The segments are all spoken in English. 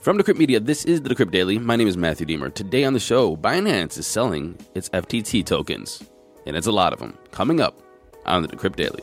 From Decrypt Media, this is the Decrypt Daily. My name is Matthew Deemer. Today on the show, Binance is selling its FTT tokens, and it's a lot of them. Coming up on the Decrypt Daily.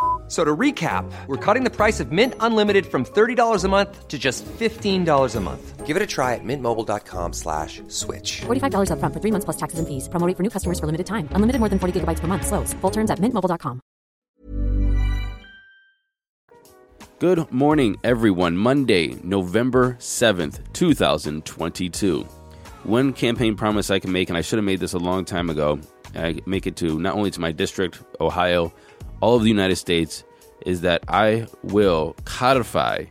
F- So to recap, we're cutting the price of Mint Unlimited from $30 a month to just $15 a month. Give it a try at mintmobile.com slash switch. $45 upfront for three months plus taxes and fees. Promo rate for new customers for limited time. Unlimited more than 40 gigabytes per month. Slows. Full terms at mintmobile.com. Good morning, everyone. Monday, November 7th, 2022. One campaign promise I can make, and I should have made this a long time ago, I make it to not only to my district, Ohio, all of the United States, is that I will codify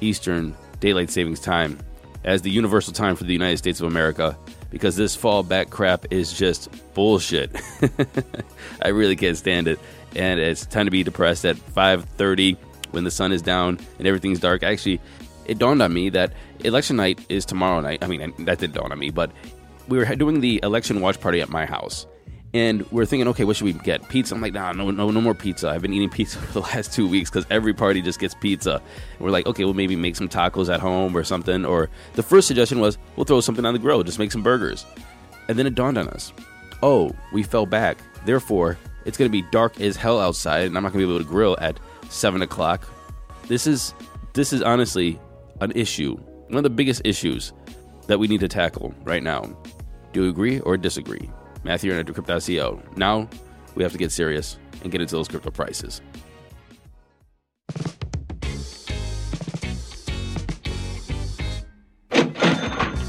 Eastern Daylight Savings Time as the universal time for the United States of America because this fallback crap is just bullshit. I really can't stand it. And it's time to be depressed at 5:30 when the sun is down and everything's dark. Actually, it dawned on me that election night is tomorrow night. I mean, that didn't dawn on me, but we were doing the election watch party at my house. And we're thinking, okay, what should we get? Pizza. I'm like, nah, no, no, no more pizza. I've been eating pizza for the last two weeks because every party just gets pizza. And we're like, okay, well, maybe make some tacos at home or something. Or the first suggestion was, we'll throw something on the grill, just make some burgers. And then it dawned on us, oh, we fell back. Therefore, it's going to be dark as hell outside, and I'm not going to be able to grill at seven o'clock. This is this is honestly an issue, one of the biggest issues that we need to tackle right now. Do you agree or disagree? Matthew and at Decrypt.co. Now we have to get serious and get into those crypto prices.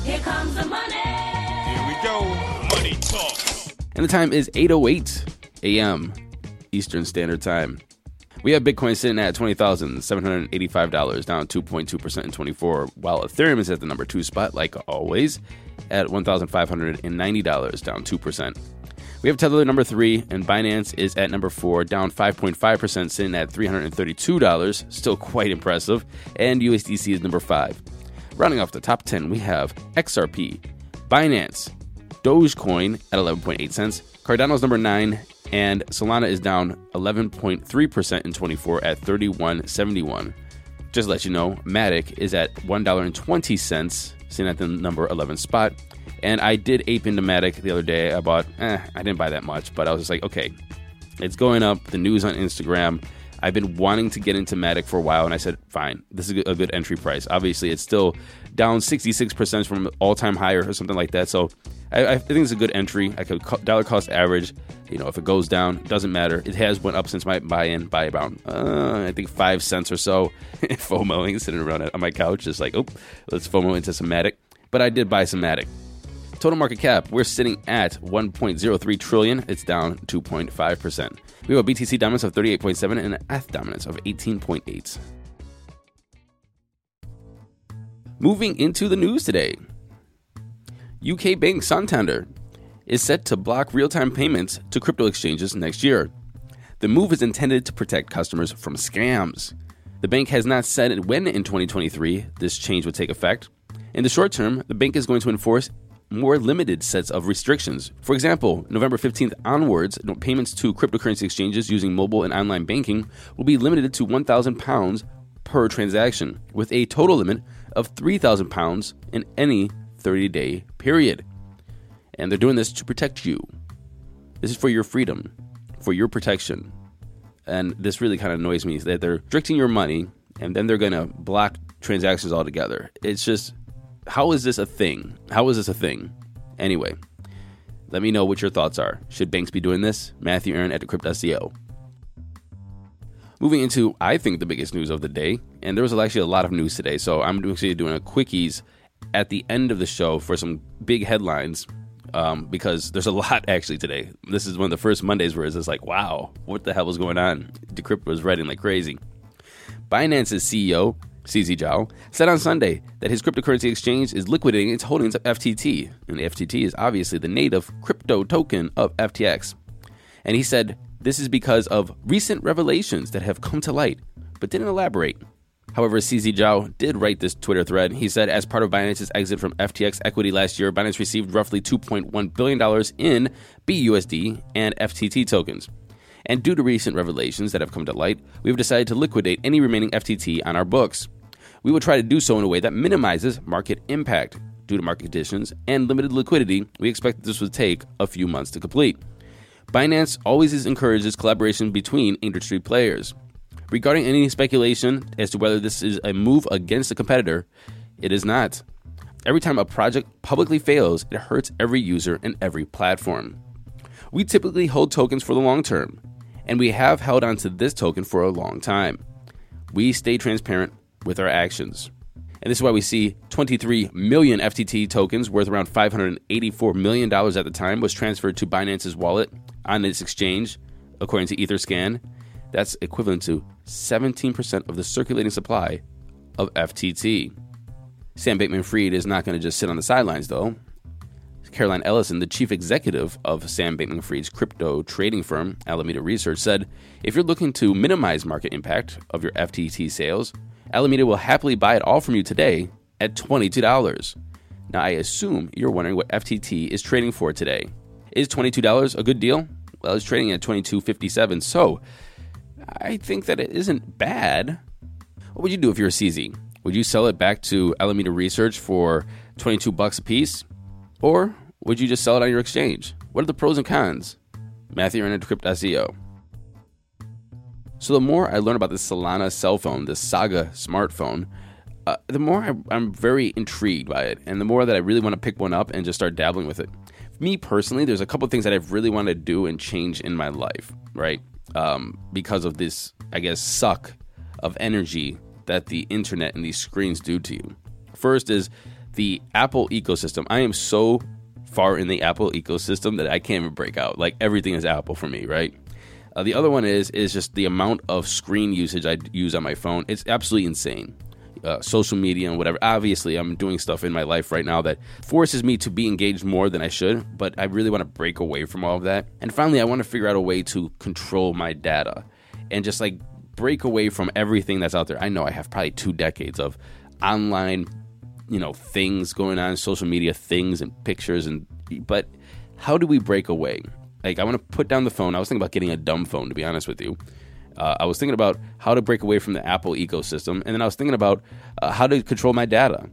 Here comes the money. Here we go. Money talk. And the time is 8:08 a.m. Eastern Standard Time. We have Bitcoin sitting at $20,785, down 2.2% in 24, while Ethereum is at the number 2 spot like always at $1,590, down 2%. We have Tether number 3 and Binance is at number 4, down 5.5%, sitting at $332, still quite impressive, and USDC is number 5. Rounding off the top 10, we have XRP, Binance, Dogecoin at 11.8 cents, Cardano's number 9, and Solana is down 11.3% in 24 at 31.71. Just to let you know, Matic is at $1.20, sitting at the number 11 spot. And I did ape into Matic the other day. I bought, eh, I didn't buy that much, but I was just like, okay, it's going up. The news on Instagram. I've been wanting to get into Matic for a while, and I said, fine, this is a good entry price. Obviously, it's still down 66% from all time high or something like that. So I, I think it's a good entry. I could co- dollar cost average. You know, if it goes down, doesn't matter. It has went up since my buy in by about, uh, I think, five cents or so. FOMOing, sitting around on my couch, just like, oh, let's FOMO into some Matic. But I did buy some Matic. Total market cap, we're sitting at 1.03 trillion. It's down 2.5%. We have a BTC dominance of 38.7 and an ETH dominance of 18.8. Moving into the news today. UK bank Santander is set to block real-time payments to crypto exchanges next year. The move is intended to protect customers from scams. The bank has not said when in 2023 this change would take effect. In the short term, the bank is going to enforce more limited sets of restrictions. For example, November 15th onwards, payments to cryptocurrency exchanges using mobile and online banking will be limited to £1,000 per transaction, with a total limit of £3,000 in any 30 day period. And they're doing this to protect you. This is for your freedom, for your protection. And this really kind of annoys me that they're restricting your money and then they're going to block transactions altogether. It's just, how is this a thing? How is this a thing? Anyway, let me know what your thoughts are. Should banks be doing this? Matthew Aaron at Decrypt.co. Moving into, I think, the biggest news of the day, and there was actually a lot of news today, so I'm actually doing a quickies at the end of the show for some big headlines um, because there's a lot actually today. This is one of the first Mondays where it's just like, wow, what the hell was going on? Decrypt was writing like crazy. Binance's CEO, CZ Zhao, said on Sunday that his cryptocurrency exchange is liquidating its holdings of FTT, and FTT is obviously the native crypto token of FTX. And he said this is because of recent revelations that have come to light, but didn't elaborate. However, CZ Zhao did write this Twitter thread. He said, as part of Binance's exit from FTX equity last year, Binance received roughly $2.1 billion in BUSD and FTT tokens. And due to recent revelations that have come to light, we've decided to liquidate any remaining FTT on our books. We will try to do so in a way that minimizes market impact. Due to market conditions and limited liquidity, we expect that this will take a few months to complete. Binance always encourages collaboration between industry players. Regarding any speculation as to whether this is a move against a competitor, it is not. Every time a project publicly fails, it hurts every user and every platform. We typically hold tokens for the long term, and we have held onto this token for a long time. We stay transparent with our actions. And this is why we see 23 million FTT tokens worth around $584 million at the time was transferred to Binance's wallet on its exchange, according to Etherscan. That's equivalent to 17% of the circulating supply of FTT. Sam Bankman Fried is not going to just sit on the sidelines, though. Caroline Ellison, the chief executive of Sam Bankman Fried's crypto trading firm, Alameda Research, said if you're looking to minimize market impact of your FTT sales, Alameda will happily buy it all from you today at $22. Now, I assume you're wondering what FTT is trading for today. Is $22 a good deal? Well, it's trading at $22.57, so I think that it isn't bad. What would you do if you're a CZ? Would you sell it back to Alameda Research for 22 bucks a piece? Or would you just sell it on your exchange? What are the pros and cons? Matthew Renner, Decrypt.co. So the more I learn about this Solana cell phone, this Saga smartphone, uh, the more I, am very intrigued by it, and the more that I really want to pick one up and just start dabbling with it. For me personally, there's a couple things that I've really wanted to do and change in my life, right? Um, because of this, I guess, suck of energy that the internet and these screens do to you. First is the Apple ecosystem. I am so far in the Apple ecosystem that I can't even break out. Like everything is Apple for me, right? Uh, the other one is is just the amount of screen usage I use on my phone. It's absolutely insane. Uh, social media and whatever. Obviously, I'm doing stuff in my life right now that forces me to be engaged more than I should, but I really want to break away from all of that. And finally, I want to figure out a way to control my data and just like break away from everything that's out there. I know I have probably two decades of online, you know, things going on, social media things and pictures and but how do we break away? Like, I want to put down the phone. I was thinking about getting a dumb phone, to be honest with you. Uh, I was thinking about how to break away from the Apple ecosystem, and then I was thinking about uh, how to control my data.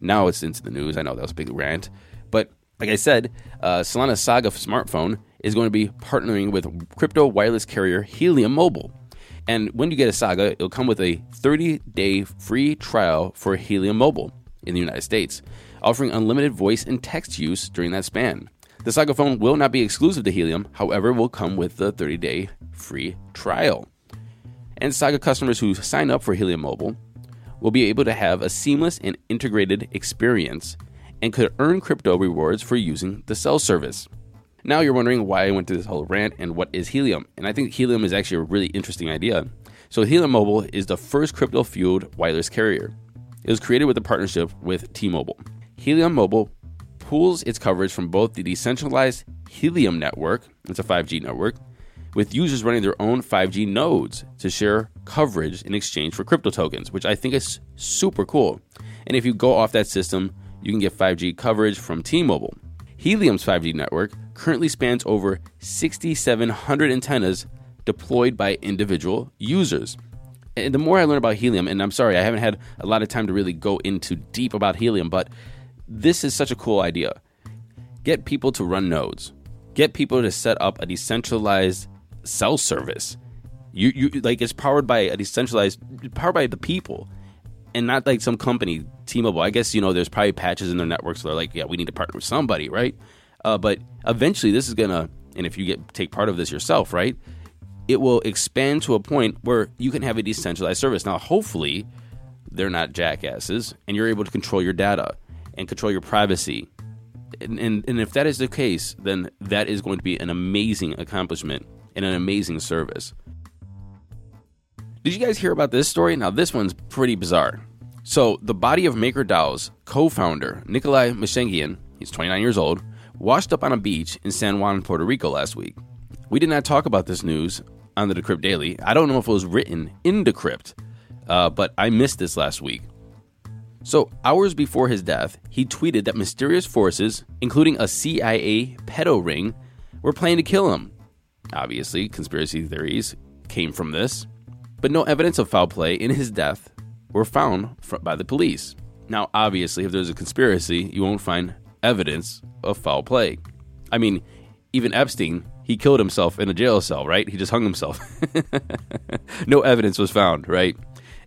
Now it's into the news. I know that was a big rant, but like I said, uh, Solana Saga smartphone is going to be partnering with crypto wireless carrier Helium Mobile. And when you get a Saga, it'll come with a 30 day free trial for Helium Mobile in the United States, offering unlimited voice and text use during that span. The Saga phone will not be exclusive to Helium, however, will come with the 30 day free trial. And Saga customers who sign up for Helium Mobile will be able to have a seamless and integrated experience and could earn crypto rewards for using the cell service. Now you're wondering why I went to this whole rant and what is Helium. And I think Helium is actually a really interesting idea. So, Helium Mobile is the first crypto fueled wireless carrier. It was created with a partnership with T Mobile. Helium Mobile pools its coverage from both the decentralized Helium network, it's a 5G network, with users running their own 5G nodes to share coverage in exchange for crypto tokens, which I think is super cool. And if you go off that system, you can get 5G coverage from T Mobile. Helium's 5G network currently spans over 6,700 antennas deployed by individual users. And the more I learn about Helium, and I'm sorry, I haven't had a lot of time to really go into deep about Helium, but this is such a cool idea. Get people to run nodes. Get people to set up a decentralized cell service. You, you like it's powered by a decentralized powered by the people and not like some company t-mobile i guess you know there's probably patches in their network so they're like yeah we need to partner with somebody right uh, but eventually this is gonna and if you get take part of this yourself right it will expand to a point where you can have a decentralized service now hopefully they're not jackasses and you're able to control your data and control your privacy. And, and, and if that is the case, then that is going to be an amazing accomplishment and an amazing service. Did you guys hear about this story? Now, this one's pretty bizarre. So, the body of MakerDAO's co founder, Nikolai Mushegian, he's 29 years old, washed up on a beach in San Juan, Puerto Rico last week. We did not talk about this news on the Decrypt Daily. I don't know if it was written in Decrypt, uh, but I missed this last week. So, hours before his death, he tweeted that mysterious forces, including a CIA pedo ring, were planning to kill him. Obviously, conspiracy theories came from this, but no evidence of foul play in his death were found by the police. Now, obviously, if there's a conspiracy, you won't find evidence of foul play. I mean, even Epstein, he killed himself in a jail cell, right? He just hung himself. no evidence was found, right?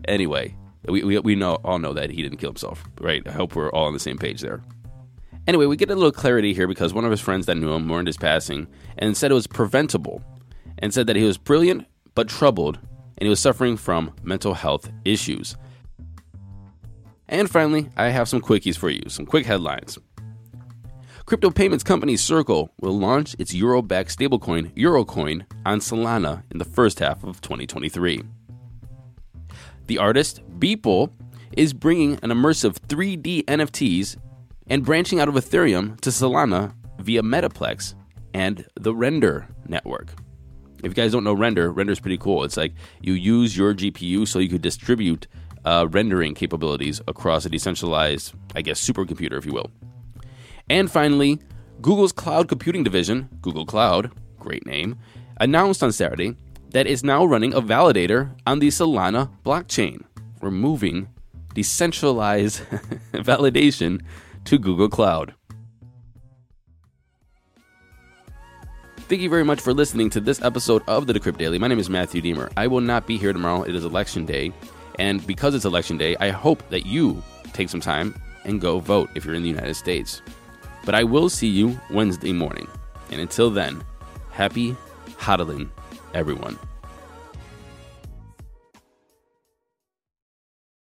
Anyway, we, we, we know all know that he didn't kill himself, right? I hope we're all on the same page there. Anyway, we get a little clarity here because one of his friends that knew him mourned his passing and said it was preventable and said that he was brilliant but troubled and he was suffering from mental health issues. And finally, I have some quickies for you, some quick headlines. Crypto payments company Circle will launch its euro backed stablecoin Eurocoin on Solana in the first half of 2023. The artist Beeple is bringing an immersive 3D NFTs and branching out of Ethereum to Solana via Metaplex and the Render network. If you guys don't know Render, Render is pretty cool. It's like you use your GPU so you could distribute uh, rendering capabilities across a decentralized, I guess, supercomputer, if you will. And finally, Google's cloud computing division, Google Cloud, great name, announced on Saturday that is now running a validator on the Solana blockchain, removing decentralized validation to Google Cloud. Thank you very much for listening to this episode of the Decrypt Daily. My name is Matthew Deemer. I will not be here tomorrow. It is election day. And because it's election day, I hope that you take some time and go vote if you're in the United States. But I will see you Wednesday morning. And until then, happy hodling everyone.